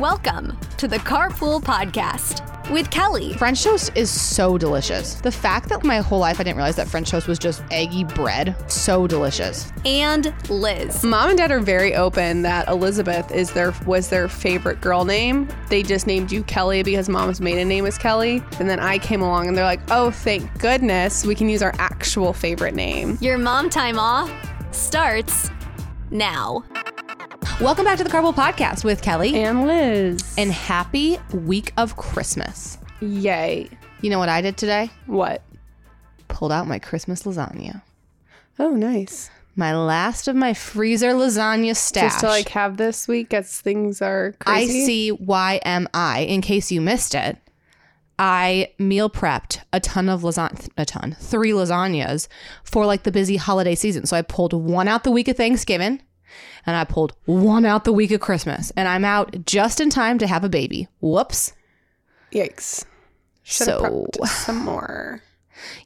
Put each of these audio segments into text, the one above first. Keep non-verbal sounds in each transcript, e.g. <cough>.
Welcome to the Carpool Podcast with Kelly. French toast is so delicious. The fact that my whole life I didn't realize that French toast was just eggy bread, so delicious. And Lizz. Mom and dad are very open that Elizabeth is their was their favorite girl name. They just named you Kelly because mom's maiden name is Kelly. And then I came along and they're like, "Oh, thank goodness, we can use our actual favorite name." Your mom time off starts now. Welcome back to the Carpool Podcast with Kelly. And Lizz. And happy week of Christmas. Yay. You know what I did today? What? Pulled out my Christmas lasagna. Oh, nice. My last of my freezer lasagna stash. Just to like have this week as things are I crazy. see why am I, in case you missed it. I meal prepped a ton of lasagna, a ton, three lasagnas for like the busy holiday season. So I pulled one out the week of Thanksgiving and I pulled one out the week of Christmas. And I'm out just in time to have a baby. Whoops. Yikes. Should So- some more.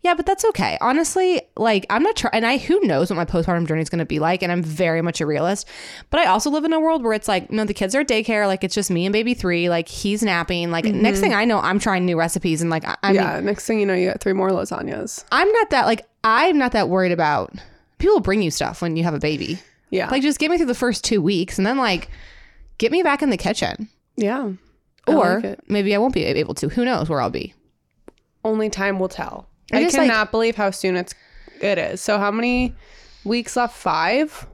Yeah, but that's okay. Honestly, like I'm not trying, and I who knows what my postpartum journey is going to be like, and I'm very much a realist. But I also live in a world where it's like, no, the kids are at daycare, like it's just me and baby three, like he's napping. Like mm-hmm. next thing I know, I'm trying new recipes, and like I, I mean, yeah, next thing you know, you got three more lasagnas. I'm not that like I'm not that worried about. People bring you stuff when you have a baby. Yeah. Like just get me through the first two weeks, and then like get me back in the kitchen, yeah. I or like maybe I won't be able to. Who knows where I'll be? only time will tell. I I, just, like- cannot believe how soon it's it is. So how many weeks left? Five,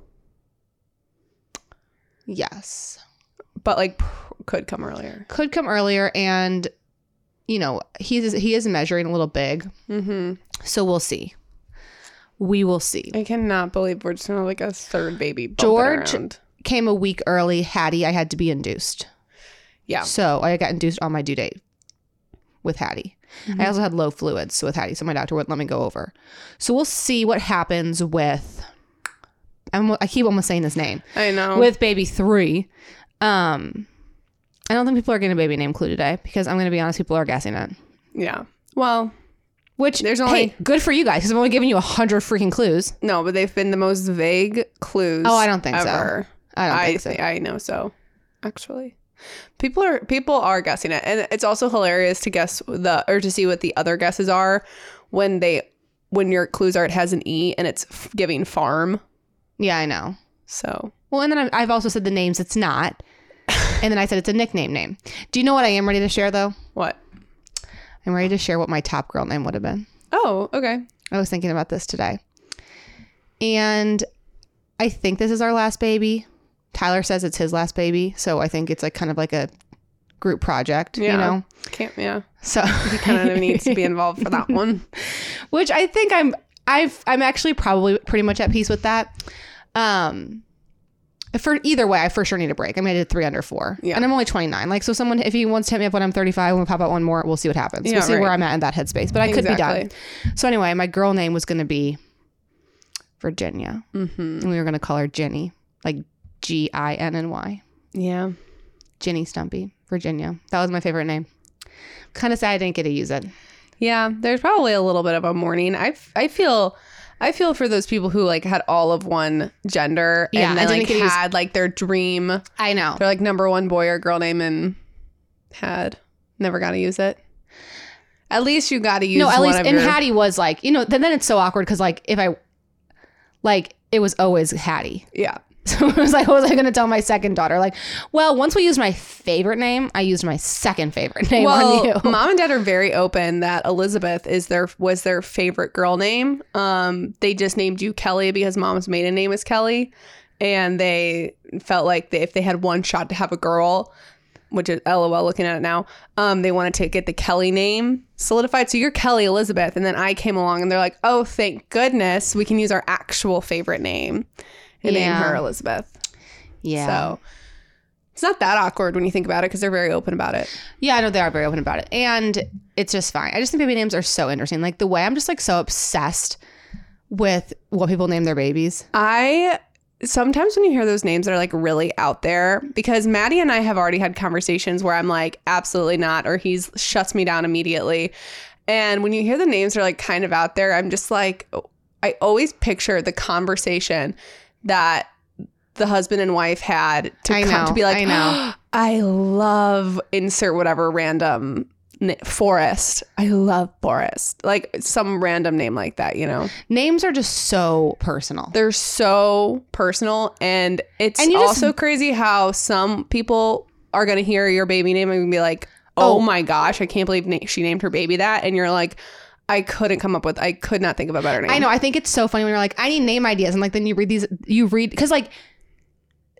Yes. but like p- could come earlier. could come earlier and you know he's he is measuring a little big Mm-hmm. so we'll see we will see I cannot believe we're just gonna like a third baby. George- around. came a week early hattie i had to be induced Yeah. so i got induced on my due date with hattie i also had low fluids with hattie so my doctor wouldn't let me go over so we'll see what happens with I'm, i keep almost saying his name I know. with baby three um i don't think people are getting a baby name clue today because i'm going to be honest people are guessing it yeah. Well, Which There's hey, only- good for you guys because I'm only giving you a hundred freaking clues. no, but they've been the most vague clues. Oh, I don't think so. I don't I think so. thi- I know so. Actually, people are people are guessing it, and it's also hilarious to guess the or to see what the other guesses are when they when your clues are it has an e and it's f- giving farm. yeah, I know. So Well, and then I've also said the names it's not, and then I said it's a nickname name. Do you know what I am ready to share though? what? I'm ready to share what my top girl name would have been. Oh, okay. I was thinking about this today, and I think this is our last baby. Tyler says it's his last baby, so I think it's like kind of like a group project, Yeah. you know. Can't yeah. So <laughs> He kind of needs to be involved for that one. <laughs> which I think I'm I've I'm actually probably pretty much at peace with that. Um for either way, I for sure need a break. I mean, I did three under four, Yeah. and I'm only 29. Like, so someone, if he wants to hit me up when I'm 35, we'll pop out one more. We'll see what happens. Yeah, we'll see where. I'm at in that headspace. But I could be Exactly. done. So anyway, my girl name was going to be Virginia, Mm-hmm. and we were going to call her Ginny, like G I N N Y, Yeah. Ginny Stumpe, Virginia. That was my favorite name. Kind of sad I didn't get to use it. Yeah, there's probably a little bit of a mourning. I I feel I feel for those people who like had all of one gender Yeah, and they and like get to use- had like their dream I know. They're like number one boy or girl name and had never got to use it. At least you got to use no, at least and your- Hattie was like, you know, then then it's so awkward because like if I like it was always Hattie. yeah. <laughs> So it was like, what was I going to tell my second daughter? Like, well, once we used my favorite name, I used my second favorite name on you. mom and dad are very open that Elizabeth is their was their favorite girl name. Um, they just named you Kelly because mom's maiden name is Kelly, and they felt like they, if they had one shot to have a girl, which is LOL looking at it now, um, they wanted to get the Kelly name solidified. So you're Kelly Elizabeth, and then I came along and they're like, oh, thank goodness we can use our actual favorite name. And name her Elizabeth. Yeah. So it's not that awkward when you think about it because they're very open about it. Yeah, I know they are very open about it. And it's just fine. I just think baby names are so interesting. Like the way I'm just like so obsessed with what people name their babies. I sometimes when you hear those names that are like really out there, because Maddie and I have already had conversations where I'm like, absolutely not, or he's shuts me down immediately. And when you hear the names that are like kind of out there, I'm just like, I always picture the conversation that the husband and wife had to I come know, to be like, I know. <gasps> I love insert whatever random forest. I love forest, like some random name like that, you know. Names are just so personal. They're so personal, and it's And you just- also crazy how some people are gonna hear your baby name and be like, "Oh, Oh. my gosh, I can't believe na- she named her baby that," and you're like, "I couldn't come up with, I could not think of a better name." I know. I think it's so funny when you're like, I need name ideas. And like, then you read these, you read, because like,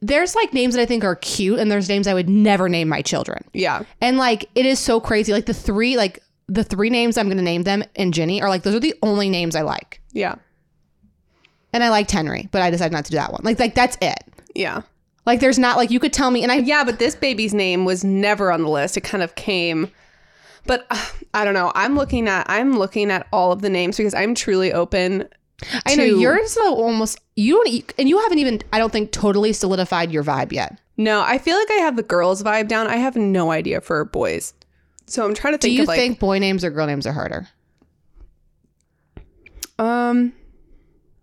there's like names that I think are cute, and there's names I would never name my children. Yeah, And like, it is so crazy. Like, the three, like, the three names I'm to name them and Ginny are like, those are the only names I like. yeah, And I liked Henry, but I decided not to do that one. Like, like that's it. yeah, Like, there's not like you could tell me, and I yeah. But this baby's name was never on the list. It kind of came. But uh, I don't know. I'm looking at I'm looking at all of the names because I'm truly open. I know yours almost you don't and you haven't even I don't think totally solidified your vibe yet. No, I feel like I have the girls vibe down. I have no idea for boys. So I'm trying to think. Do you like think boy names or girl names are harder? um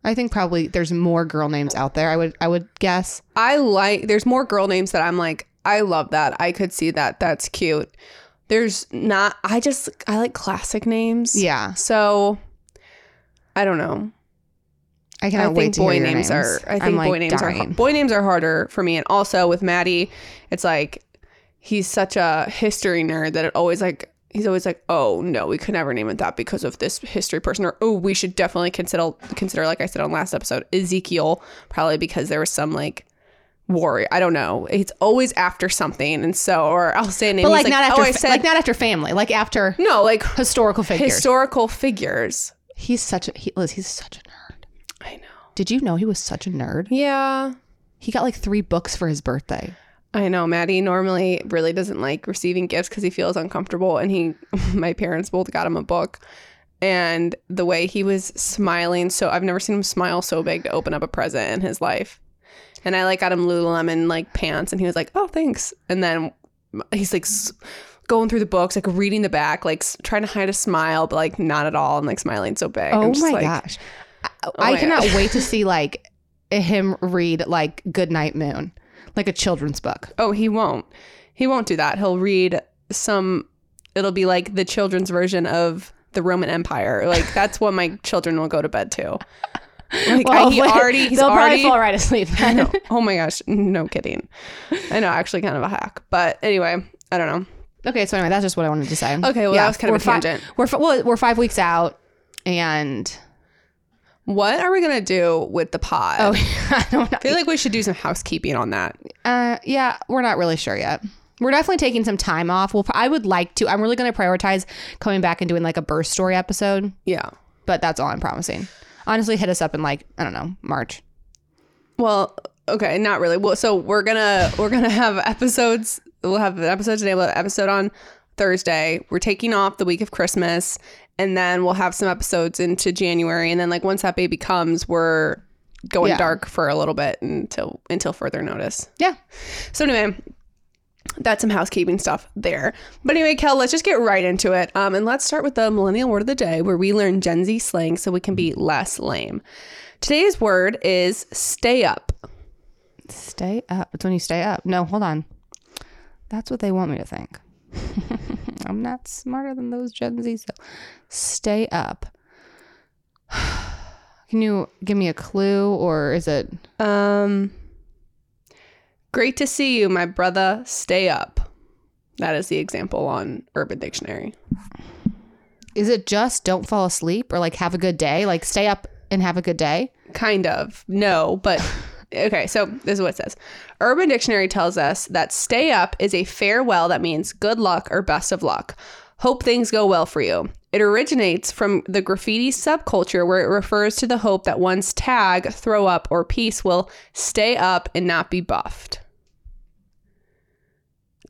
I think probably there's more girl names out there. I would I would guess. I like there's more girl names that I'm like I love that. I could see that. That's cute. There's not I just I like classic names. Yeah, So I don't know. I I cannot wait think to hear boy your names, are I think like, boy names are boy names are harder for me. And also with Maddie it's like he's such a history nerd that it always like he's always like oh no we could never name it that because of this history person. Or oh we should definitely consider consider like I said on last episode Ezekiel probably because there was some like warrior I don't know it's always after something and so or I'll say a name But he's like, not after oh I fa- said like not after family, like after no like historical figures. historical figures he's such a he, Lizz, he's such a nerd. I know Did you know he was such a nerd? yeah He got like 3 books for his birthday. I know Maddie normally really doesn't like receiving gifts because he feels uncomfortable. And he, <laughs> my parents both got him a book. And the way he was smiling, so I've never seen him smile so big to open up a present in his life. And I like got him Lululemon like pants, and he was like, "Oh, thanks." And then he's like s- going through the books, like reading the back, like s- trying to hide a smile, but like not at all, and like smiling so big. Oh I'm just my like, gosh. I, Oh I my cannot gosh. <laughs> wait to see like him read like Goodnight Moon, like a children's book. Oh, he won't. He won't do that. He'll read some. It'll be like the children's version of the Roman Empire. Like that's what my children will go to bed to. <laughs> Like I, he <laughs> wait, already. He's they'll already. probably fall right asleep. <laughs> I know. Oh my gosh. No kidding. I know. Actually, kind of a hack. But anyway, I don't know. Okay, so anyway, that's just what I wanted to say. Okay, well, that was kind of a fi- tangent. we're fi- well, we're five weeks out, and What are we gonna do with the pod? oh, I don't know. I feel like we should do some housekeeping on that. Uh, yeah, we're not really sure yet. We're definitely taking some time off. We'll. I would like to. I'm really going to prioritize coming back and doing like a birth story episode, Yeah. but that's all I'm promising. Honestly, hit us up in like I don't know March. Well, okay, not really. Well, so we're gonna we're gonna have episodes. We'll have an episode today. We'll have an episode on Thursday. We're taking off the week of Christmas, and then we'll have some episodes into January. And then, like once that baby comes, we're going Yeah. dark for a little bit until until further notice. Yeah. So anyway, that's some housekeeping stuff there. But anyway, Kel, let's just get right into it. Um, and let's start with the millennial word of the day, where we learn Gen Z slang so we can be less lame. Today's word is stay up. Stay up. It's when you stay up. No, hold on. That's what they want me to think. <laughs> I'm not smarter than those Gen Z. So stay up. <sighs> Can you give me a clue or is it Um, great to see you, my brother. Stay up. That is the example on Urban Dictionary. is it just don't fall asleep or like have a good day? Like stay up and have a good day? Kind of. No, but <laughs> okay, so this is what it says. Urban Dictionary tells us that stay up is a farewell that means good luck or best of luck. Hope things go well for you. It originates from the graffiti subculture where it refers to the hope that one's tag, throw up, or piece will stay up and not be buffed.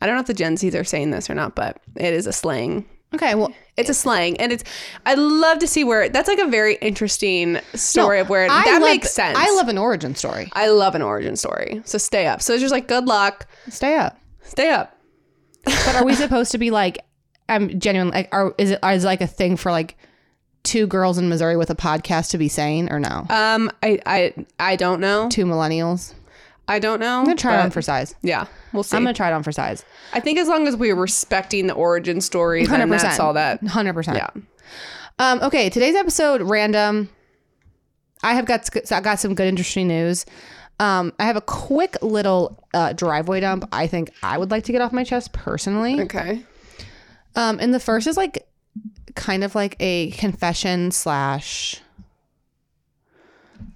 I don't know if the Gen Zs are saying this or not, but it is a slang. Okay, well, It's a slang, and it's. I love to see where that's like a very interesting story no, of where I that love- makes sense. I love an origin story. I love an origin story. So stay up. So it's just like good luck. Stay up. Stay up. But are we <laughs> supposed to be like? I'm genuine. Like, are is it is it like a thing for like two girls in Missouri with a podcast to be saying or no? Um, I I I don't know. two millennials. I don't know. I'm gonna try it on for size. Yeah, we'll see. I'm gonna try it on for size. I think as long as we're respecting the origin story, then Hundred that's percent. all that. Hundred percent. Yeah. Um. Okay. Today's episode random. I have got I got some good interesting news. Um. I have a quick little uh, driveway dump. I think I would like to get off my chest personally. Okay. Um. And the first is like kind of like a confession slash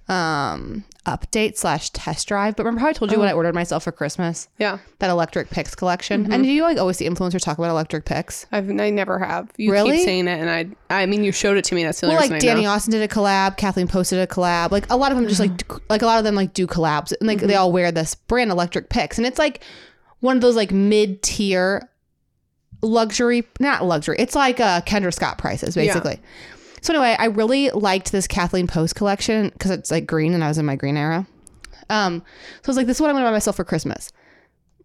um update slash test drive. But remember how I told you what I ordered myself for Christmas? Yeah. That electric picks collection. And do you like always see influencers talk about electric picks? I've I never have. You Really? keep saying it, and I I mean you showed it to me. That's the only Well, like Dani. Austin did a collab, Kathleen posted a collab. Like a lot of them just like d- like a lot of them like do collabs and like they all wear this brand electric picks and it's like one of those like mid tier luxury, not luxury. It's like uh Kendra Scott prices basically. So anyway, I really liked this Kathleen Post collection because it's like green and I was in my green era. Um, so I was like, this is what I'm gonna buy myself for Christmas.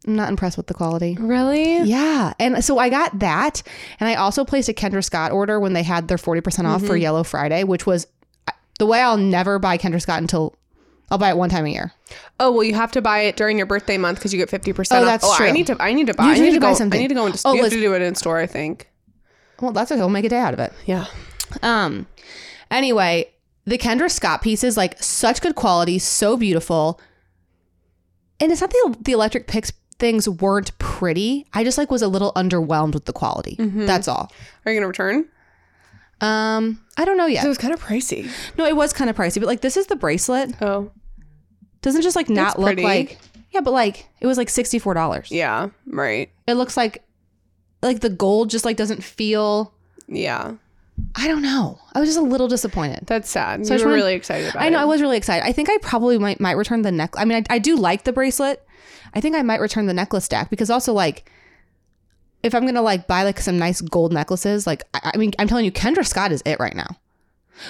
I'm not impressed with the quality. Really? Yeah. And so I got that. And I also placed a Kendra Scott order when they had their 40% off for Yellow Friday, which was the way I'll never buy Kendra Scott until I'll buy it one time a year. Oh well, you have to buy it during your birthday month because you get fifty percent. Oh, off. that's oh, I need to. I need to buy. You I need need to to buy go. something. I need to go into. Oh, you have to do it in store. I think. Well, that's okay. We'll make a day out of it. Yeah. Um, anyway, the Kendra Scott piece is like such good quality, so beautiful. And it's not the the electric picks things weren't pretty. I just like was a little underwhelmed with the quality. That's all. Are you gonna return? Um, I don't know yet. It was kind of pricey. No, it was kind of pricey, but like this is the bracelet. Oh. Doesn't just like not look pretty. like Yeah, but like it was like sixty four dollars. Yeah. Right. It looks like like the gold just like doesn't feel Yeah. I don't know. I was just a little disappointed. That's sad. So I you just were really excited about it. I know it. I was really excited. I think I probably might might return the neck. I mean, I, I do like the bracelet. I think I might return the necklace stack because also like if I'm gonna like buy like some nice gold necklaces, like I, I mean, I'm telling you, Kendra Scott is it right now.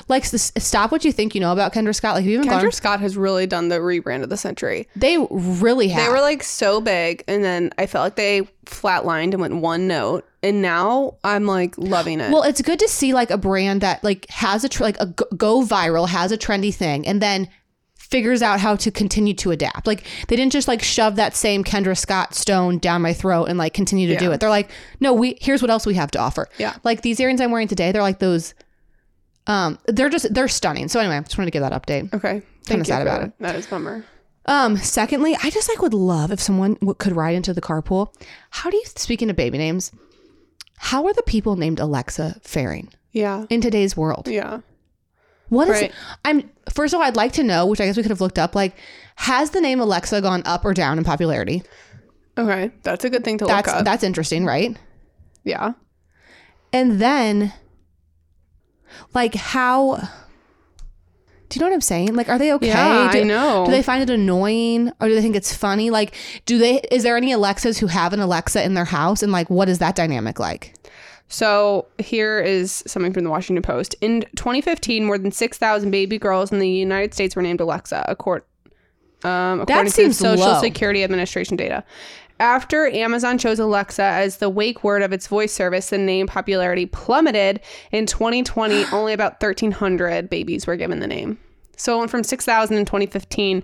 Like, s- stop what you think you know about Kendra Scott. Like, have you even Kendra gone? Scott has really done the rebrand of the century. They really have. They were like so big, and then I felt like they flatlined and went one note, and now I'm like loving it. Well, it's good to see like a brand that like has a tr- like a go, go viral, has a trendy thing, and then figures out how to continue to adapt. Like they didn't just like shove that same Kendra Scott stone down my throat and like continue to do it. They're like, no, we here's what else we have to offer. Yeah. Like these earrings I'm wearing today, they're like those. Um, they're just they're stunning. So anyway, I just wanted to give that update. okay, thank you sad about that. That is bummer. Um, secondly, I just like would love if someone w- could ride into the carpool. How do you speaking of baby names? How are the people named Alexa faring Yeah, in today's world? yeah. What is Right. I'm first of all, I'd like to know, which I guess we could have looked up, like, has the name Alexa gone up or down in popularity? Okay, that's a good thing to That's look up. that's interesting, right? yeah, And then like how do you know what I'm saying? Like, are they okay? Yeah, do, I know. Do they find it annoying or do they think it's funny? Like, do they, is there any Alexas who have an Alexa in their house? And like, what is that dynamic like? So here is something from the Washington Post. In 2015, more than 6,000 baby girls in the United States were named Alexa, accord, um, according to Social low. Security Administration data. After Amazon chose Alexa as the wake word of its voice service, the name popularity plummeted. In 2020, <gasps> only about 1,300 babies were given the name. So it went from 6,000 in 2015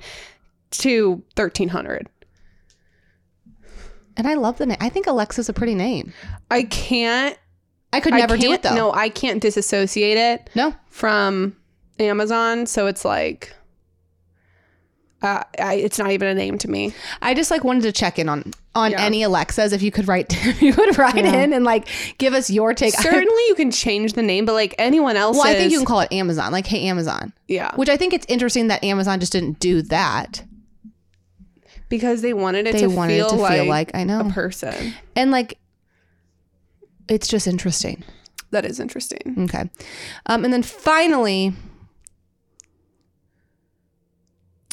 to 1,300. And I love the name. I think Alexa's a pretty name. I can't. I could I never do it though. No, I can't disassociate it. No. from Amazon, so it's like uh, I, it's not even a name to me. I just like wanted to check in on on Yeah. any Alexas if you could write <laughs> you could write in and like give us your take. Certainly, <laughs> you can change the name, but like anyone else, well, I think you can call it Amazon. Like, hey, Amazon. yeah, Which I think it's interesting that Amazon just didn't do that. because they wanted it They to wanted feel it to like feel like I know. a person. and like it's just interesting. That is interesting. Okay. Um, and then finally,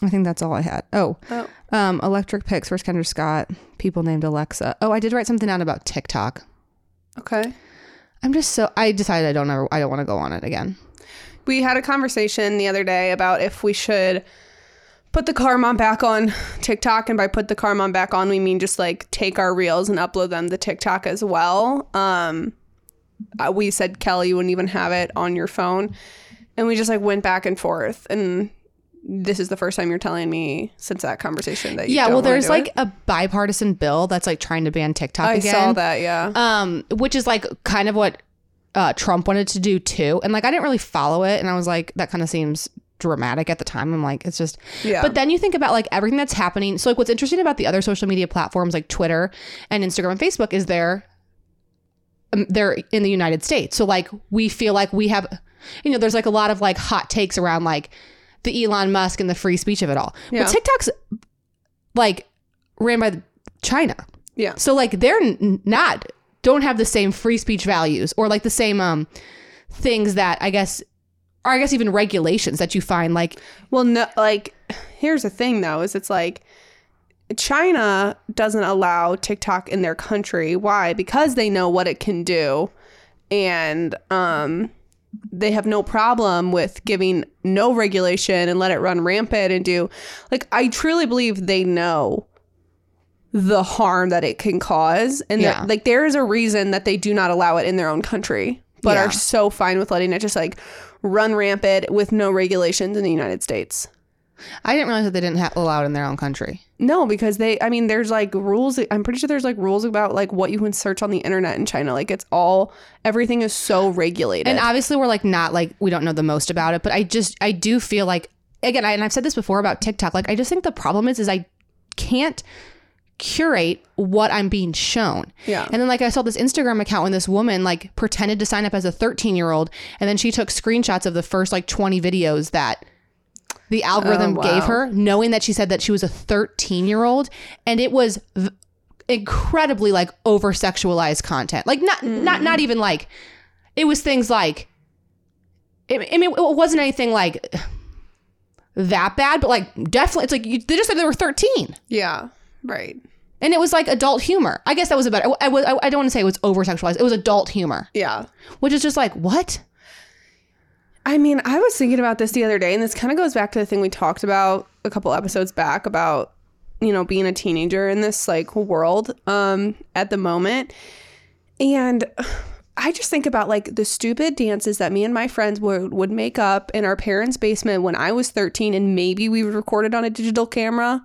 I think that's all I had. Oh, Oh. um, Electric Picks versus Kendra Scott. People named Alexa. Oh, I did write something down about TikTok. Okay. I'm just so I decided I don't ever I don't want to go on it again. We had a conversation the other day about if we should put the car mom back on TikTok. And by put the car mom back on, we mean just like take our reels and upload them to TikTok as well. Um, uh, we said, Kelly, you wouldn't even have it on your phone. And we just like went back and forth. And this is the first time you're telling me since that conversation that you yeah, well, there's like it. a bipartisan bill that's like trying to ban TikTok I again. saw that, yeah. um, which is like kind of what uh, Trump wanted to do too. And like I didn't really follow it, and I was like, that kind of seems dramatic at the time. I'm like, it's just. Yeah. But then you think about like everything that's happening. So like, what's interesting about the other social media platforms like Twitter and Instagram and Facebook is they're um, they're in the United States. So like we feel like we have, you know, there's like a lot of like hot takes around like the Elon Musk and the free speech of it all. Yeah. But TikTok's like ran by China. yeah. So like they're n- not don't have the same free speech values or like the same um things that I guess or I guess even regulations that you find like Well, no, like, here's the thing though, is it's like China doesn't allow TikTok in their country. Why? Because they know what it can do, and um, they have no problem with giving no regulation and let it run rampant and do. Like, I truly believe they know the harm that it can cause, and Yeah. that like there is a reason that they do not allow it in their own country, but Yeah. are so fine with letting it just like run rampant with no regulations in the United States. I didn't realize that they didn't have allow it in their own country. No, because they, I mean, there's like rules. I'm pretty sure there's like rules about like what you can search on the internet in China. Like it's all, everything is so regulated. And obviously we're like not like we don't know the most about it, but I just I do feel like again, I, and I've said this before about TikTok. Like I just think the problem is is I can't curate what I'm being shown. Yeah. And then like I saw this Instagram account when this woman like pretended to sign up as a 13 year old and then she took screenshots of the first like 20 videos that the algorithm Oh, gave her, knowing that she said that she was a 13 year old. And it was v- incredibly like over sexualized content. Like not mm-hmm. not not even like it was things like I I mean, it wasn't anything like that bad, but like definitely, it's like you, they just said they were 13 yeah, right. And it was like adult humor. I guess that was a better, I, I, I don't want to say it was over sexualized. It was adult humor, Yeah. which is just like, what? I mean, I was thinking about this the other day, and this kind of goes back to the thing we talked about a couple episodes back about, you know, being a teenager in this like world um, at the moment. And I just think about like the stupid dances that me and my friends would, would make up in our parents' basement when I was 13, and maybe we recorded on a digital camera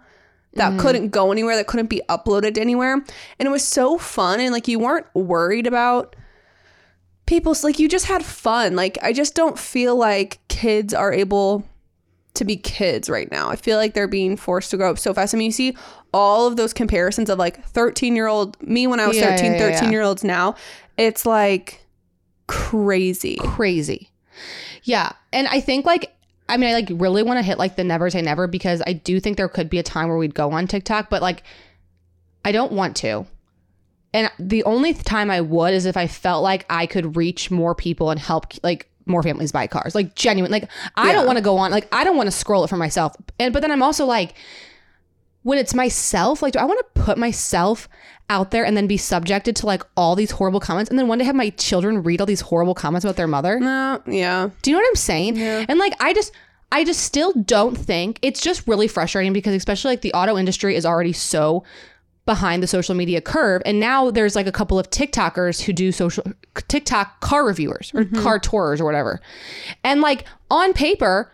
that mm-hmm. couldn't go anywhere, that couldn't be uploaded anywhere. And it was so fun, and like you weren't worried about people's like you just had fun like i just don't feel like kids are able to be kids right now i feel like they're being forced to grow up so fast i mean you see all of those comparisons of like 13 year old me when i was Yeah, 13 yeah, yeah, 13 yeah. year olds now it's like crazy Crazy. Yeah. And I think like, I mean, I like really want to hit like the never say never because I do think there could be a time where we'd go on TikTok, but like, I don't want to. And the only time I would is if I felt like I could reach more people and help like more families buy cars. Like genuine. Like I don't want to go on like I don't want to scroll it for myself. And but then I'm also like when it's myself, like do I want to put myself out there and then be subjected to like all these horrible comments and then one day have my children read all these horrible comments about their mother? no yeah Do you know what I'm saying? Yeah. And like I just I just still don't think it's just really frustrating because especially like the auto industry is already so behind the social media curve and now there's like a couple of TikTokers who do social TikTok car reviewers or mm-hmm. car tours or whatever. And like on paper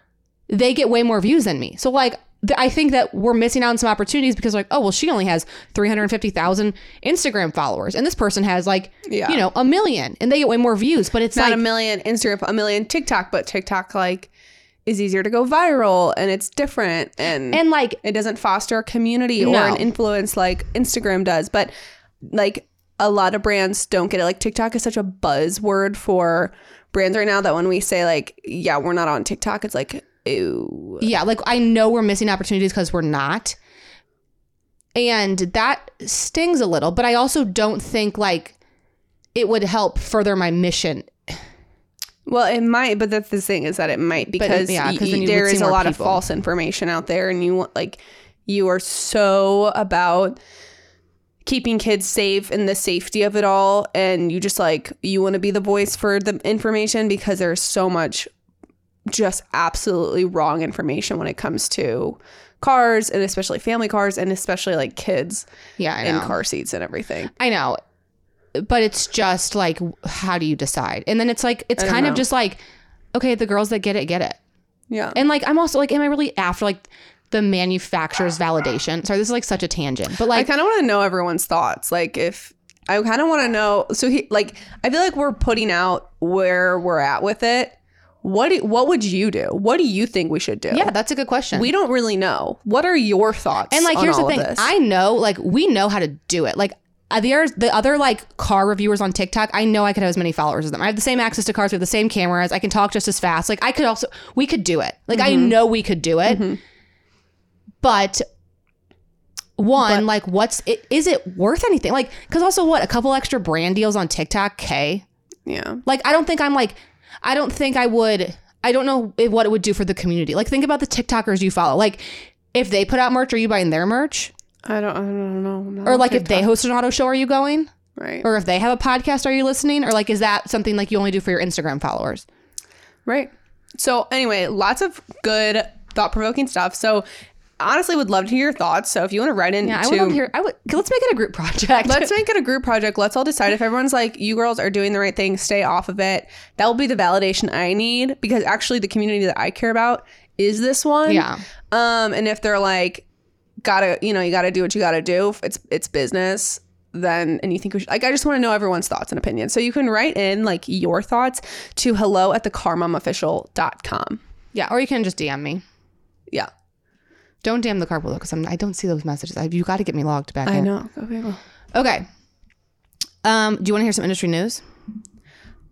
they get way more views than me. So like th- I think that we're missing out on some opportunities because like oh well she only has 350,000 Instagram followers and this person has like Yeah. you know a million and they get way more views but it's not like a million instagram a million tiktok but tiktok like is easier to go viral and it's different and and like it doesn't foster a community or an influence like Instagram does. But like a lot of brands don't get it. Like TikTok is such a buzzword for brands right now that when we say like, yeah, we're not on TikTok, it's like, ew. Yeah, like I know we're missing opportunities because we're not. And that stings a little, but I also don't think like it would help further my mission. Well, it might, but that's the thing is that it might because yeah, y- 'cause then you there is a lot people. of false information out there, and you want like you are so about keeping kids safe and the safety of it all, and you just like you want to be the voice for the information because there's so much just absolutely wrong information when it comes to cars and especially family cars and especially like kids Yeah, I in car seats and everything. I know. But it's just like, how do you decide? And then it's like, it's kind of just like, okay, the girls that get it, get it. Yeah. And like, I'm also like, am I really after like the manufacturer's validation? Sorry, this is like such a tangent, but like I kind of want to know everyone's thoughts. Like, if I kind of want to know, so he like, I feel like we're putting out where we're at with it. What do, what would you do? What do you think we should do? yeah, that's a good question. we don't really know. What are your thoughts? and like, here's the thing? I know, like, we know how to do it. Like, uh, there's the other like car reviewers on TikTok. I know I could have as many followers as them. I have the same access to cars. We have the same cameras. I can talk just as fast. Like I could also, we could do it. Like I know we could do it. But one, like, what's it? Is it worth anything? Like, because also what? A couple extra brand deals on TikTok. K. yeah. Like I don't think I'm like, I don't think I would. I don't know what it would do for the community. Like think about the TikTokers you follow. Like if they put out merch, are you buying their merch? I don't. I don't know. Or like if they host an auto show, are you going? right, Or if they have a podcast, are you listening? Or like, is that something like you only do for your Instagram followers? right. So anyway, lots of good thought provoking stuff. So honestly, would love to hear your thoughts. So if you want to write in, Yeah, I would love to hear. I would. Let's make it a group project. Let's <laughs> make it a group project. Let's all decide if everyone's like, you girls are doing the right thing, stay off of it. That will be the validation I need because actually the community that I care about is this one. Yeah. Um, and if they're like, gotta, you know, you gotta do what you gotta do. It's it's business. Then and you think we should like I just want to know everyone's thoughts and opinions. So you can write in like your thoughts to hello at the carmomofficial.com. yeah. Or you can just DM me. Yeah. Don't damn the carpool though, because I don't see those messages. I, you got to get me logged back in. I in. know. Okay. Well. Okay. Um, do you want to hear some industry news?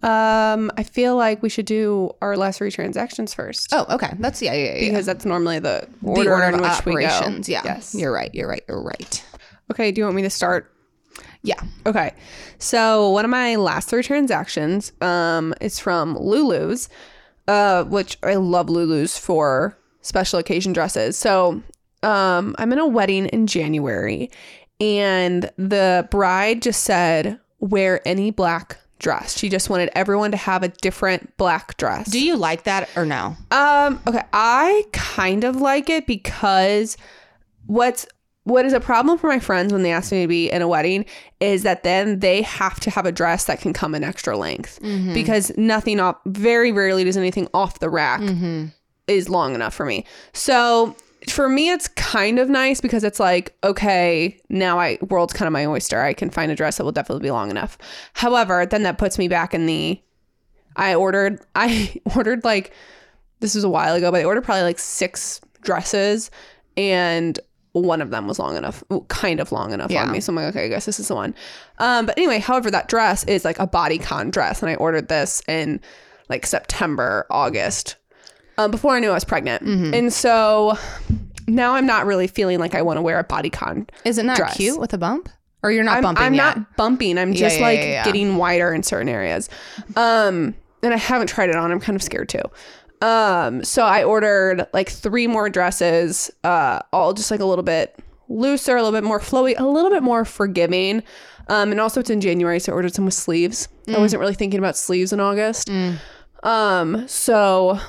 Um, I feel like we should do our last three transactions first. Oh, okay. That's yeah, yeah, yeah. because that's normally the the order, order in of which we go. operations. Yeah. Yes. You're right. You're right. You're right. Okay. Do you want me to start? Yeah. Okay. So one of my last three transactions um, is from Lulu's, uh, which I love Lulu's for special occasion dresses. So um, I'm in a wedding in January, and the bride just said, "Wear any black dress." She just wanted everyone to have a different black dress. Do you like that or no? Um, okay, I kind of like it because what's what is a problem for my friends when they ask me to be in a wedding is that then they have to have a dress that can come in extra length because nothing off very rarely does anything off the rack is long enough for me. So for me it's kind of nice because it's like okay now I world's kind of my oyster I can find a dress that will definitely be long enough. However, then that puts me back in the I ordered <laughs> I ordered like this was a while ago, but I ordered probably like six dresses and one of them was long enough, kind of long enough Yeah. on me. So I'm like, okay, I guess this is the one. Um, but anyway, however, that dress is like a bodycon dress, and I ordered this in like September, August, um, before I knew I was pregnant. Mm-hmm. And so now I'm not really feeling like I want to wear a bodycon. Is it not Dress. cute with a bump? Or you're not I'm, bumping I'm yet? not bumping. I'm just yeah, like yeah, yeah. getting wider in certain areas. Um, and I haven't tried it on. I'm kind of scared too. Um, so I ordered like three more dresses, uh, all just like a little bit looser, a little bit more flowy, a little bit more forgiving. Um, and also it's in January, so I ordered some with sleeves. I Mm. wasn't really thinking about sleeves in August. Um, so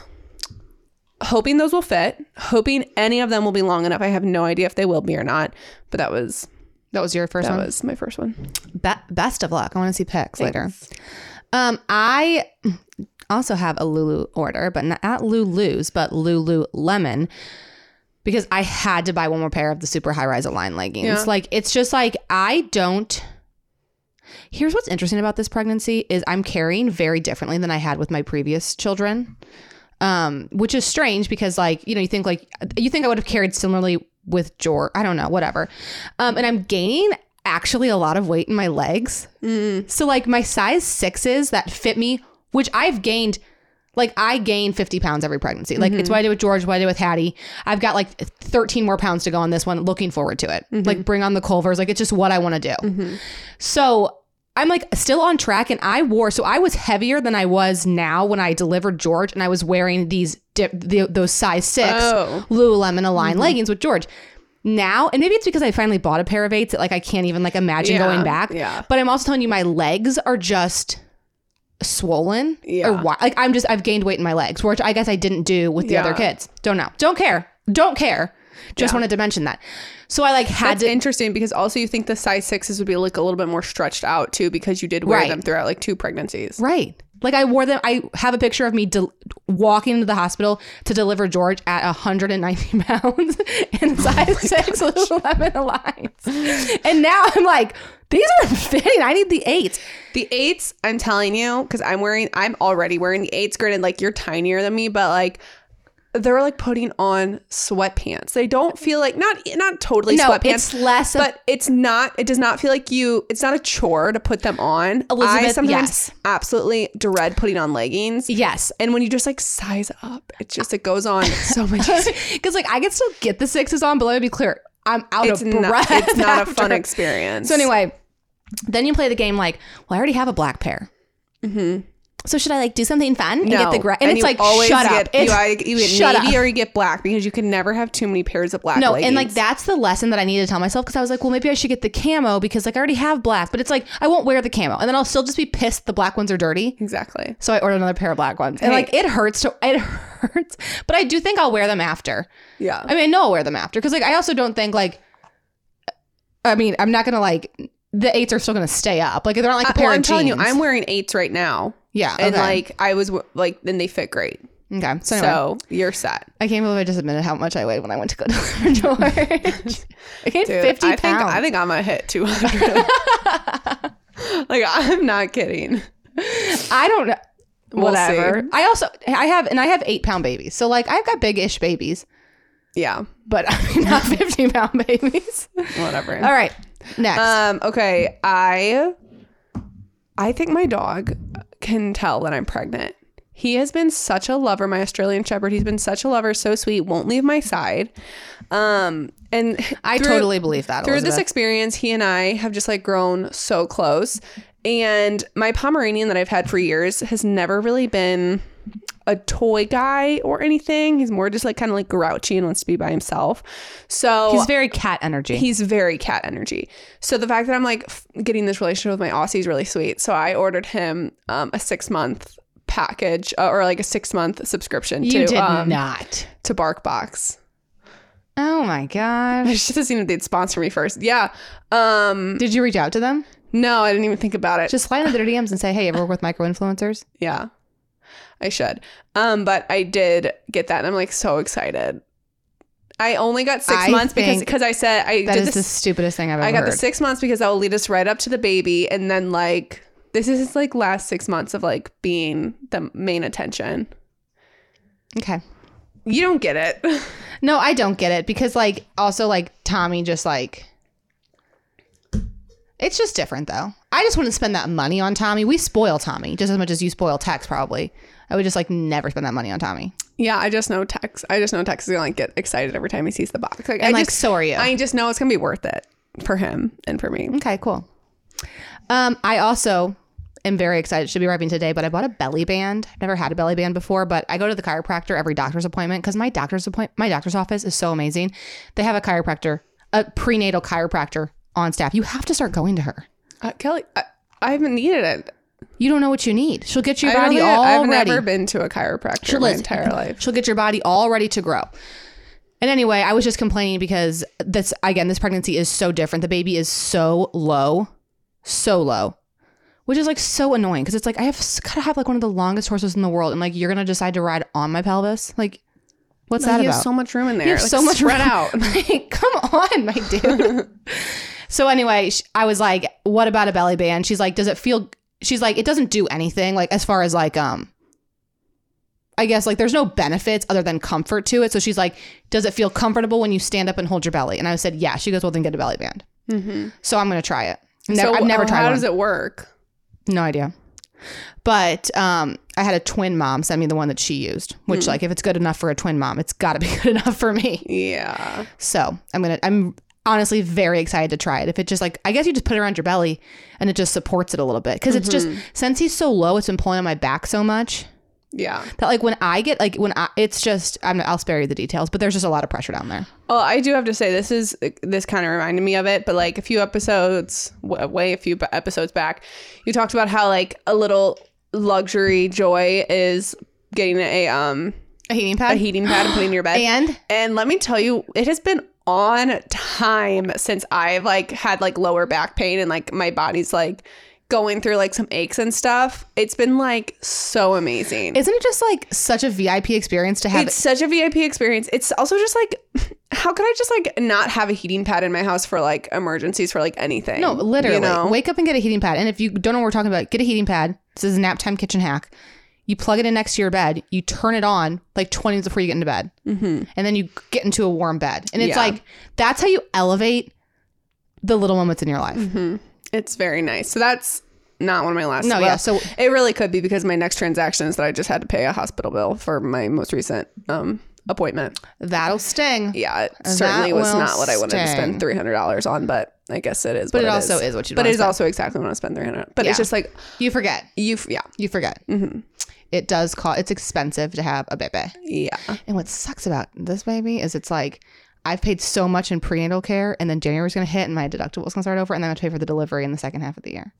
hoping those will fit, hoping any of them will be long enough. I have no idea if they will be or not, but that was That was your first that one. That was my first one. Be- best of luck. I want to see pics later. Um, I also have a Lulu order, but not, at Lulu's, but Lululemon, because I had to buy one more pair of the super high rise line leggings. Yeah. Like it's just like I don't. Here's what's interesting about this pregnancy is I'm carrying very differently than I had with my previous children. Um, which is strange because like, you know, you think like you think I would have carried similarly with George. I don't know, whatever. Um, and I'm gaining actually a lot of weight in my legs. So like my size sixes that fit me, which I've gained like I gain 50 pounds every pregnancy. Like it's what I did with George, what I did with Hattie. I've got like 13 more pounds to go on this one. Looking forward to it. Like bring on the Culvers. Like it's just what I want to do. So I'm like still on track and I wore so I was heavier than I was now when I delivered George and I was wearing these dip, the, those size 6 Oh. Lululemon Align mm-hmm. leggings with George. Now, and maybe it's because I finally bought a pair of eights that like I can't even like imagine Yeah, going back. yeah. But I'm also telling you my legs are just swollen Yeah. or why like I'm just I've gained weight in my legs, which I guess I didn't do with the Yeah. other kids. Don't know. Don't care. Don't care. Just Yeah. wanted to mention that. So I like had That's to interesting because also you think the size sixes would be like a little bit more stretched out too because you did wear Right. them throughout like two pregnancies. Right. Like I wore them. I have a picture of me del- walking into the hospital to deliver George at 190 <laughs> pounds in oh size six Lululemon Aligns. And now I'm like, these are fitting. I need the eight. The eights, I'm telling you, because I'm wearing, I'm already wearing the eights. Granted, like you're tinier than me, but like they're like putting on sweatpants. They don't feel like not not totally No, sweatpants, it's less of- but it's not. It does not feel like you. It's not a chore to put them on. I Elizabeth, sometimes yes. absolutely dread putting on leggings. Yes. And when you just like size up, it just it goes on <laughs> so much. <laughs> Because like I can still get the sixes on, but let me be clear, I'm out it's of not. breath. It's not a fun experience. So anyway, then you play the game like, well, I already have a black pair. Mm-hmm. So should I like do something fun and get the gray? And, it's you like, always shut get, up. You, It's- you get shut navy up. or you get black because you can never have too many pairs of black. No, leggings. and like that's the lesson that I need to tell myself because I was like, well, maybe I should get the camo because like I already have black, but it's like I won't wear the camo, and then I'll still just be pissed the black ones are dirty. exactly. So I ordered another pair of black ones, and Hey. like it hurts to it hurts, but I do think I'll wear them after. Yeah. I mean, I know I'll wear them after because like I also don't think like, I mean, I'm not gonna like the eights are still gonna stay up. Like they're not like a pair well, of I'm telling you. I'm wearing eights right now, yeah, and okay. like I was like, then they fit great. okay. So, So, you're set. I can't believe I just admitted how much I weighed when I went to go to <laughs> George. <laughs> I gained Dude, 50 I think pounds. I think I'm gonna hit 200. <laughs> like I'm not kidding. I don't know. We'll Whatever. see. I also I have and I have eight pound babies. So like I've got big ish babies, Yeah. but I mean not fifty pound babies. Whatever. All right. Next. Um. Okay. I. I think my dog can tell that I'm pregnant. He has been such a lover, my Australian Shepherd. He's been such a lover, so sweet, won't leave my side. Um, and <laughs> I through- totally believe that. through this experience, he and I have just like grown so close. And my Pomeranian that I've had for years has never really been a toy guy or anything. He's more just like kind of like grouchy and wants to be by himself. So He's very cat energy. He's very cat energy. So the fact that I'm like f- getting this relationship with my Aussie is really sweet. So I ordered him um, a six month package uh, or like a six month subscription you to did um, not. to BarkBox. Oh my I gosh. should have seen if they'd sponsor me first. Yeah. Um. Did you reach out to them? No, I didn't even think about it. Just slide into their <laughs> DMs and say, "Hey, ever work with micro influencers?" yeah, I should. Um. But I did get that, and I'm like so excited. I only got six I months because because I said I That did is this the stupidest thing I've ever I got heard. the six months because that will lead us right up to the baby, and then like this is his, like last six months of like being the main attention. okay. You don't get it. <laughs> No, I don't get it because like also like Tommy just like it's just different though. I just wouldn't spend that money on Tommy. We spoil Tommy just as much as you spoil Tex probably. I would just like never spend that money on Tommy. yeah, I just know Tex. I just know Tex is gonna like get excited every time he sees the box. Like, And I like just, so are you. I just know it's gonna be worth it for him and for me. okay, cool. Um I also am very excited. It should be arriving today, but I bought a belly band. I've never had a belly band before, but I go to the chiropractor every doctor's appointment because my doctor's appoint my doctor's office is so amazing. They have a chiropractor, a prenatal chiropractor on staff. You have to start going to her. Uh, Kelly, I, I haven't needed it. You don't know what you need. She'll get your I body all I've ready. never been to a chiropractor She'll my entire life. She'll get your body all ready to grow. And anyway, I was just complaining because this again, this pregnancy is so different. The baby is so low, so low, which is like so annoying because it's like I have gotta have like one of the longest horses in the world, and like you're gonna decide to ride on my pelvis. Like, what's that you about? have so much room in there. You have like, so much spread room. out. <laughs> Like, come on, my dude. <laughs> so anyway, I was like, "What about a belly band?" She's like, "Does it feel?" She's like, "It doesn't do anything. Like as far as like um." I guess like there's no benefits other than comfort to it. So she's like, "Does it feel comfortable when you stand up and hold your belly?" And I said, "Yeah." She goes, "Well, then get a belly band." So I'm gonna try it. Never, so I've never uh, tried How one. does it work? No idea. But um, I had a twin mom send me the one that she used, which like if it's good enough for a twin mom, it's got to be <laughs> good enough for me. Yeah. So I'm gonna I'm honestly very excited to try it. If it just like, I guess you just put it around your belly and it just supports it a little bit. because it's just, since he's so low, it's been pulling on my back so much Yeah. that like when I get, like when I, it's just, I'm, I'll spare you the details, but there's just a lot of pressure down there. Well, I do have to say this is this kind of reminded me of it, but like a few episodes, way a few episodes back, you talked about how like a little luxury joy is getting a um A heating pad? a heating pad and putting in your bed. <gasps> And And let me tell you, it has been on time since I've like had like lower back pain and like my body's like going through like some aches and stuff. It's been like so amazing. isn't it just like such a VIP experience to have it's such a VIP experience. It's also just like, <laughs> how could I just like not have a heating pad in my house for like emergencies for like anything? No, literally. You know? Wake up and get a heating pad. And if you don't know what we're talking about, get a heating pad. This is a nap time kitchen hack. You plug it in next to your bed. You turn it on like 20 minutes before you get into bed. Mm-hmm. And then you get into a warm bed. And it's Yeah. like, that's how you elevate the little moments in your life. Mm-hmm. It's very nice. So that's not one of my last. No, well, yeah, so- it really could be because my next transaction is that I just had to pay a hospital bill for my most recent um appointment. That'll sting. Yeah, it certainly was not what I wanted to spend three hundred dollars on, but I guess it is. But what it also is what you But it is spend. also exactly what I spend three hundred. But Yeah. it's just like You forget. you. f- Yeah, You forget. It does cost, it's expensive to have a baby. yeah. And what sucks about this baby is it's like, I've paid so much in prenatal care, and then January's gonna hit, and my deductible's gonna start over, and then I have to pay for the delivery in the second half of the year.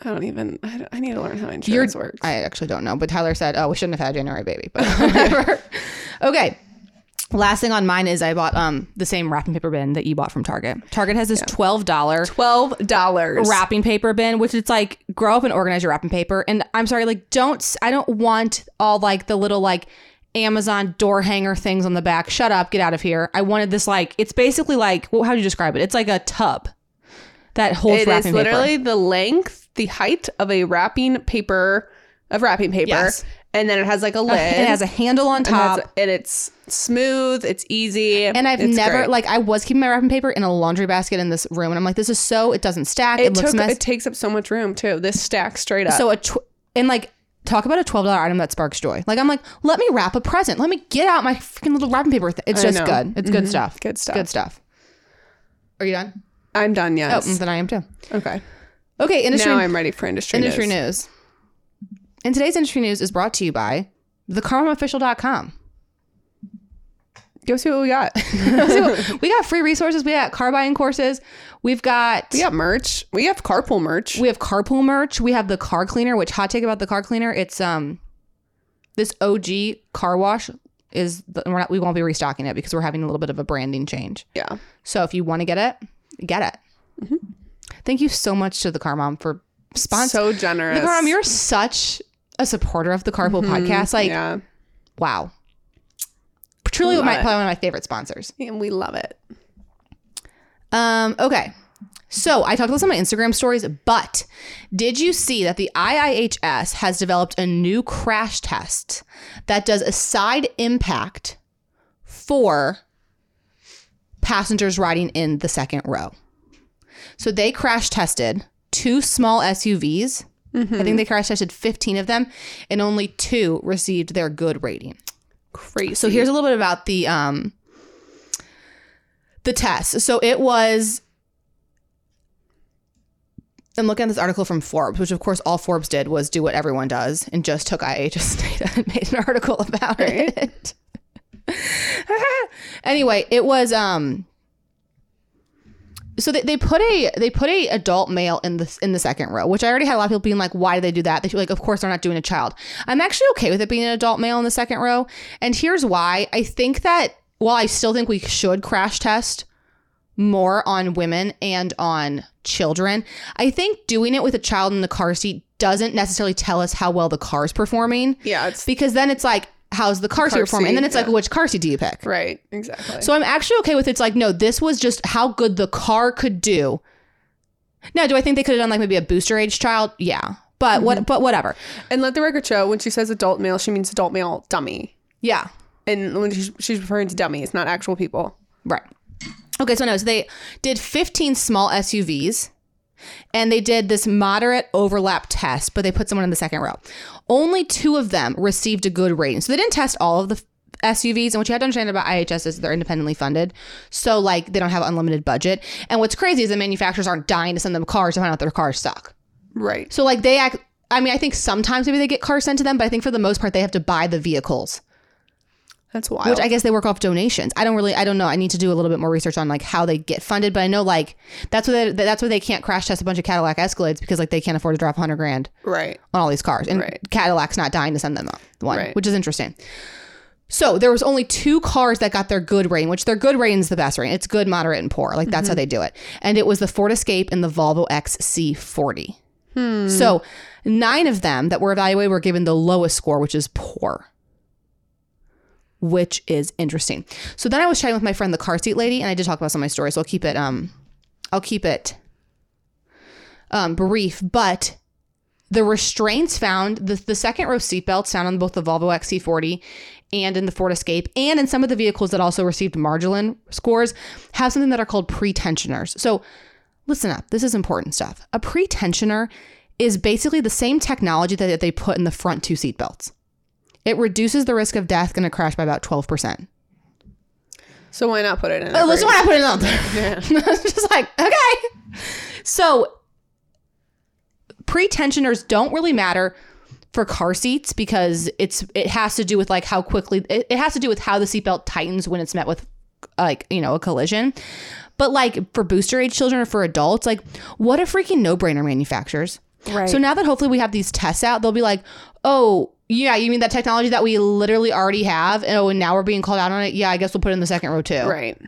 I don't even. I, don't- I need to learn how insurance works. I actually don't know, but Tyler said, "Oh, we shouldn't have had a January baby." But <laughs> whatever. okay. Last thing on mine is I bought um the same wrapping paper bin that you bought from Target. Target has this twelve dollar Twelve dollars. wrapping paper bin, which it's like grow up and organize your wrapping paper. And I'm sorry, like don't I don't want all like the little like Amazon door hanger things on the back. Shut up, get out of here. I wanted this like it's basically like well, how do you describe it? It's like a tub that holds It wrapping is literally paper. the length, the height of a wrapping paper of wrapping paper, Yes. And then it has like a lid. <laughs> And it has a handle on and, top. and it's smooth. It's easy. And I've it's never great. like I was keeping my wrapping paper in a laundry basket in this room, and I'm like, this is so it doesn't stack. It, It, looks took. messy. It takes up so much room too. This stacks straight up. So a tw- and like talk about a twelve dollar item that sparks joy. Like I'm like, let me wrap a present. Let me get out my freaking little wrapping paper. Th- it's I just know. good. It's good stuff. Mm-hmm. Good stuff. Good stuff. Are you done? I'm done. Oh, Yes. mm, then I am too. okay. Okay, industry now I'm ready for industry. industry news. news. And today's industry news is brought to you by thecarmaofficial.com. Go see what we got. <laughs> we got free resources. We got car buying courses. We've got we got merch. We have carpool merch. We have carpool merch. We have the car cleaner, which hot take about the car cleaner. It's um this OG car wash is the, we're not we won't be restocking it because we're having a little bit of a branding change. yeah. So if you want to get it, get it. Thank you so much to the Car Mom for sponsoring. So generous. the Car Mom, you're such a supporter of the Carpool podcast. Like, yeah. wow. Truly, my, probably one of my favorite sponsors. And we love it. Um, okay. So I talked about this on my Instagram stories, but did you see that the IIHS has developed a new crash test that does a side impact for passengers riding in the second row? So they crash tested two small SUVs. I think they crash tested 15 of them, and only two received their good rating. Crazy. So here's a little bit about the um the test. So it was I'm looking at this article from Forbes, which of course all Forbes did was do what everyone does and just took IIHS <laughs> data and made an article about it. <laughs> anyway, it was um so they, they put a they put a adult male in the in the second row, which I already had a lot of people being like, why do they do that? They feel like, of course they're not doing a child. I'm actually okay with it being an adult male in the second row, and here's why. I think that while I still think we should crash test more on women and on children, I think doing it with a child in the car seat doesn't necessarily tell us how well the car's performing. yeah, it's Because then it's like, how's the car, seat Car performing? And then seat, it's like, which car seat do you pick? right. Exactly. So I'm actually okay with it's like, no, this was just how good the car could do. Now, do I think they could have done like maybe a booster age child? Yeah. But what mm-hmm. but whatever. and let the record show when she says adult male, she means adult male dummy. Yeah. And when she's, she's referring to dummies, not actual people. Right. Okay, so no, so they did 15 small SUVs and they did this moderate overlap test, but they put someone in the second row. Only two of them received a good rating. So they didn't test all of the SUVs, and what you have to understand about IIHS is they're independently funded, so like they don't have unlimited budget. And what's crazy is the manufacturers aren't dying to send them cars to find out their cars suck. Right. So like they act. I mean, I think sometimes maybe they get cars sent to them, but I think for the most part they have to buy the vehicles, That's wild. which I guess they work off donations. I don't really, I don't know. I need to do a little bit more research on like how they get funded, but I know like that's why they, that's why they can't crash test a bunch of Cadillac Escalades because like they can't afford to drop hundred grand right. on all these cars, and Right. Cadillac's not dying to send them one, Right. which is interesting. So there was only two cars that got their good rating, which their good rating is the best rating. It's good, moderate, and poor. Like that's how mm-hmm. they do it. And it was the Ford Escape and the Volvo XC40. Hmm. So nine of them that were evaluated were given the lowest score, which is poor. Which is interesting. So then I was chatting with my friend, the car seat lady, and I did talk about some of my stories. So I'll keep it um I'll keep it um brief, but the restraints found the, the second row seatbelts found on both the Volvo XC40 and in the Ford Escape and in some of the vehicles that also received margin scores have something that are called pretensioners. So listen up, this is important stuff. A pretensioner is basically the same technology that they put in the front two seatbelts. It reduces the risk of death in a crash by about 12%. So why not put it in? Oh, what I put it out there. It's just like, okay. So pretensioners don't really matter for car seats because it's it has to do with like how quickly it, it has to do with how the seatbelt tightens when it's met with like you know a collision but like for booster age children or for adults like what a freaking no-brainer manufacturers Right. so now that hopefully we have these tests out they'll be like oh yeah you mean that technology that we literally already have and oh and now we're being called out on it yeah i guess we'll put it in the second row too Right.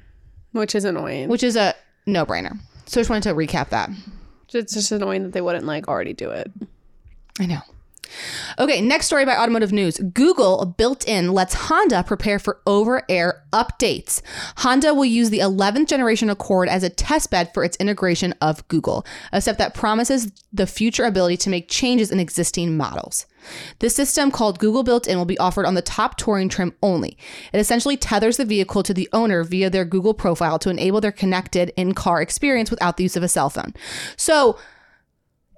Which is annoying. which is a no-brainer so i just wanted to recap that it's just annoying that they wouldn't like already do it. I know. Okay, next story by Automotive News. Google built in lets Honda prepare for over air updates. Honda will use the 11th generation Accord as a testbed for its integration of Google, a step that promises the future ability to make changes in existing models. This system, called Google Built In, will be offered on the top touring trim only. It essentially tethers the vehicle to the owner via their Google profile to enable their connected in car experience without the use of a cell phone. So,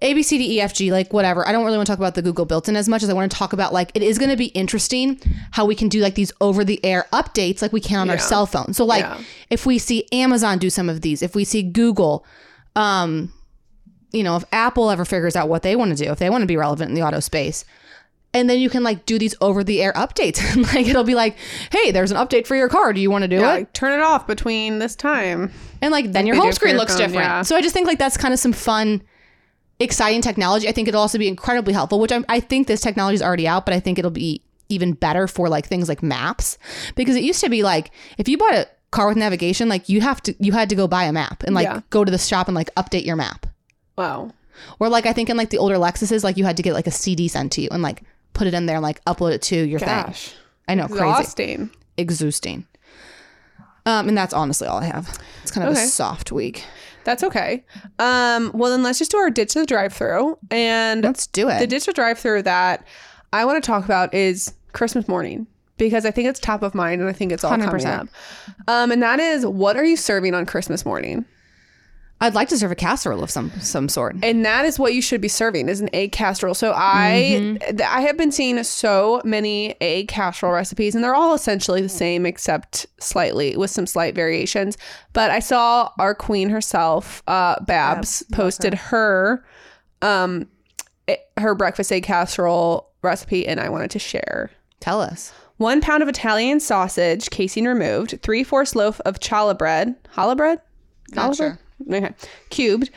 A, B, C, D, E, F, G, like whatever. I don't really want to talk about the Google built in as much as I want to talk about like it is going to be interesting how we can do like these over the air updates like we can on our cell phone. So like Yeah. if we see Amazon do some of these, if we see Google, um, you know, if Apple ever figures out what they want to do, if they want to be relevant in the auto space, and then you can like do these over the air updates <laughs> like it'll be like, hey, there's an update for your car. Do you want to do Yeah, it? like, turn it off between this time. And like then your home screen your looks phone, different. yeah. So I just think like that's kind of some fun, exciting technology. I think it'll also be incredibly helpful, which I'm, I think this technology is already out, but I think it'll be even better for like things like maps because it used to be like if you bought a car with navigation, like you have to you had to go buy a map and like Yeah. go to the shop and like update your map. Wow. Or like I think in like the older Lexuses, like you had to get like a CD sent to you and like put it in there and like upload it to your thing. I know, crazy Exhausting. exhausting. Um, and that's honestly all I have. It's kind of Okay. a soft week. That's okay. Um, well then let's just do our ditch to the drive through. And Let's do it. the ditch the drive through that I want to talk about is Christmas morning. Because I think it's top of mind and I think it's all coming 100%. up. Um, and that is what are you serving on Christmas morning? I'd like to serve a casserole of some some sort. and that is what you should be serving is an egg casserole so i th- i have been seeing so many egg casserole recipes and they're all essentially the same except slightly with some slight variations but i saw our queen herself uh babs posted her um eh, her breakfast egg casserole recipe and i wanted to share Tell us. one pound of Italian sausage, casing removed. Three fourths loaf of challah bread. Challah bread? Not Challah bread? Okay. Cubed.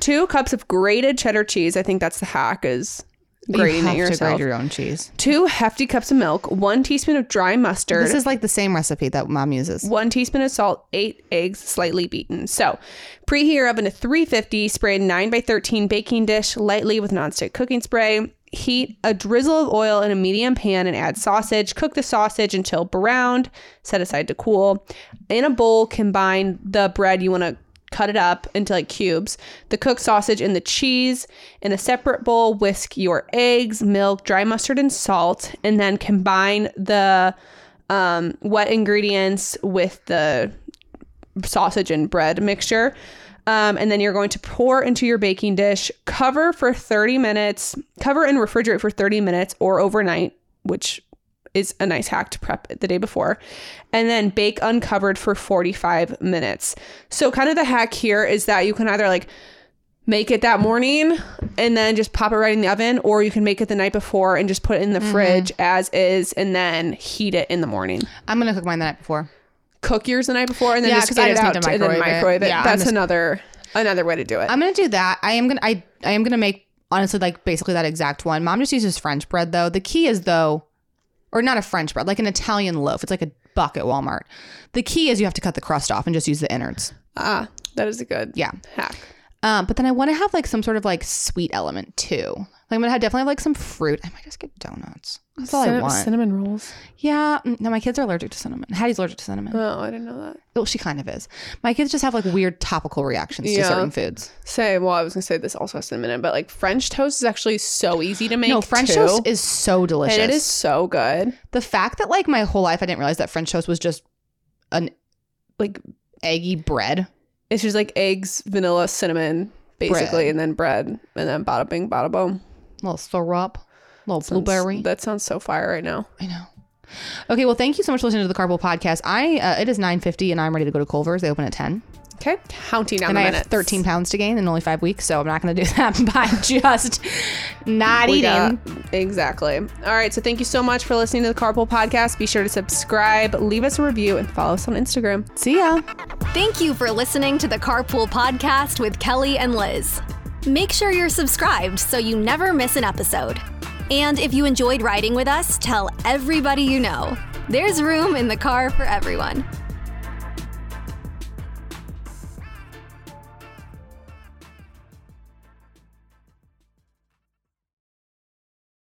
Two cups of grated cheddar cheese. I think that's the hack is grating you it have to yourself. grate your own cheese. Two hefty cups of milk. One teaspoon of dry mustard. This is like the same recipe that mom uses. one teaspoon of salt, eight eggs, slightly beaten. So, preheat your oven to 350. Spray a 9 by 13 baking dish lightly with nonstick cooking spray. Heat a drizzle of oil in a medium pan and add sausage. Cook the sausage until browned. Set aside to cool. In a bowl, combine the bread you want to cut it up into like cubes. The cooked sausage and the cheese. In a separate bowl, whisk your eggs, milk, dry mustard, and salt, and then combine the um, wet ingredients with the sausage and bread mixture. Um, and then you're going to pour into your baking dish, cover for 30 minutes, cover and refrigerate for 30 minutes or overnight, which is a nice hack to prep the day before. And then bake uncovered for 45 minutes. So, kind of the hack here is that you can either like make it that morning and then just pop it right in the oven, or you can make it the night before and just put it in the Mm-hmm. fridge as is and then heat it in the morning. I'm gonna cook mine the night before. Cook yours the night before and then Yeah, just get I it just need out to and then microwave it. it. Yeah, That's just- another another way to do it. I'm gonna do that. I am gonna I I am gonna make honestly like basically that exact one. Mom just uses French bread though. The key is though, or not a French bread, like an Italian loaf. It's like a buck at Walmart. The key is you have to cut the crust off and just use the innards. ah, that is a good Yeah. hack. Um, but then I want to have like some sort of like sweet element too. Like I'm gonna have definitely have like some fruit. I might just get donuts. That's all I want. Cinnamon rolls. Yeah. mm, No, my kids are allergic to cinnamon. Hattie's allergic to cinnamon. Oh, I didn't know that. well, she kind of is. My kids just have like weird topical reactions to certain foods. Say, well, I was gonna say this also has cinnamon, in, it, but like French toast is actually so easy to make. No, French too. toast is so delicious. and it is so good. the fact that like my whole life I didn't realize that French toast was just an like eggy bread. It's just like eggs, vanilla, cinnamon, basically, Bread. and then bread, and then bada bing, bada boom. little syrup, little Sounds- blueberry. That sounds so fire right now. I know. Okay, well, thank you so much for listening to the Carpool Podcast. I uh, it is nine fifty, and I'm ready to go to Culver's. They open at ten, Okay, counting down and the I minutes. have thirteen pounds to gain in only five weeks, so I'm not going to do <laughs> that by just not We eating. got- exactly. All right. So thank you so much for listening to the Carpool Podcast. Be sure to subscribe, leave us a review, and follow us on Instagram. See ya. Thank you for listening to the Carpool Podcast with Kelly and Lizz. Make sure you're subscribed so you never miss an episode. And if you enjoyed riding with us, tell everybody you know. There's room in the car for everyone.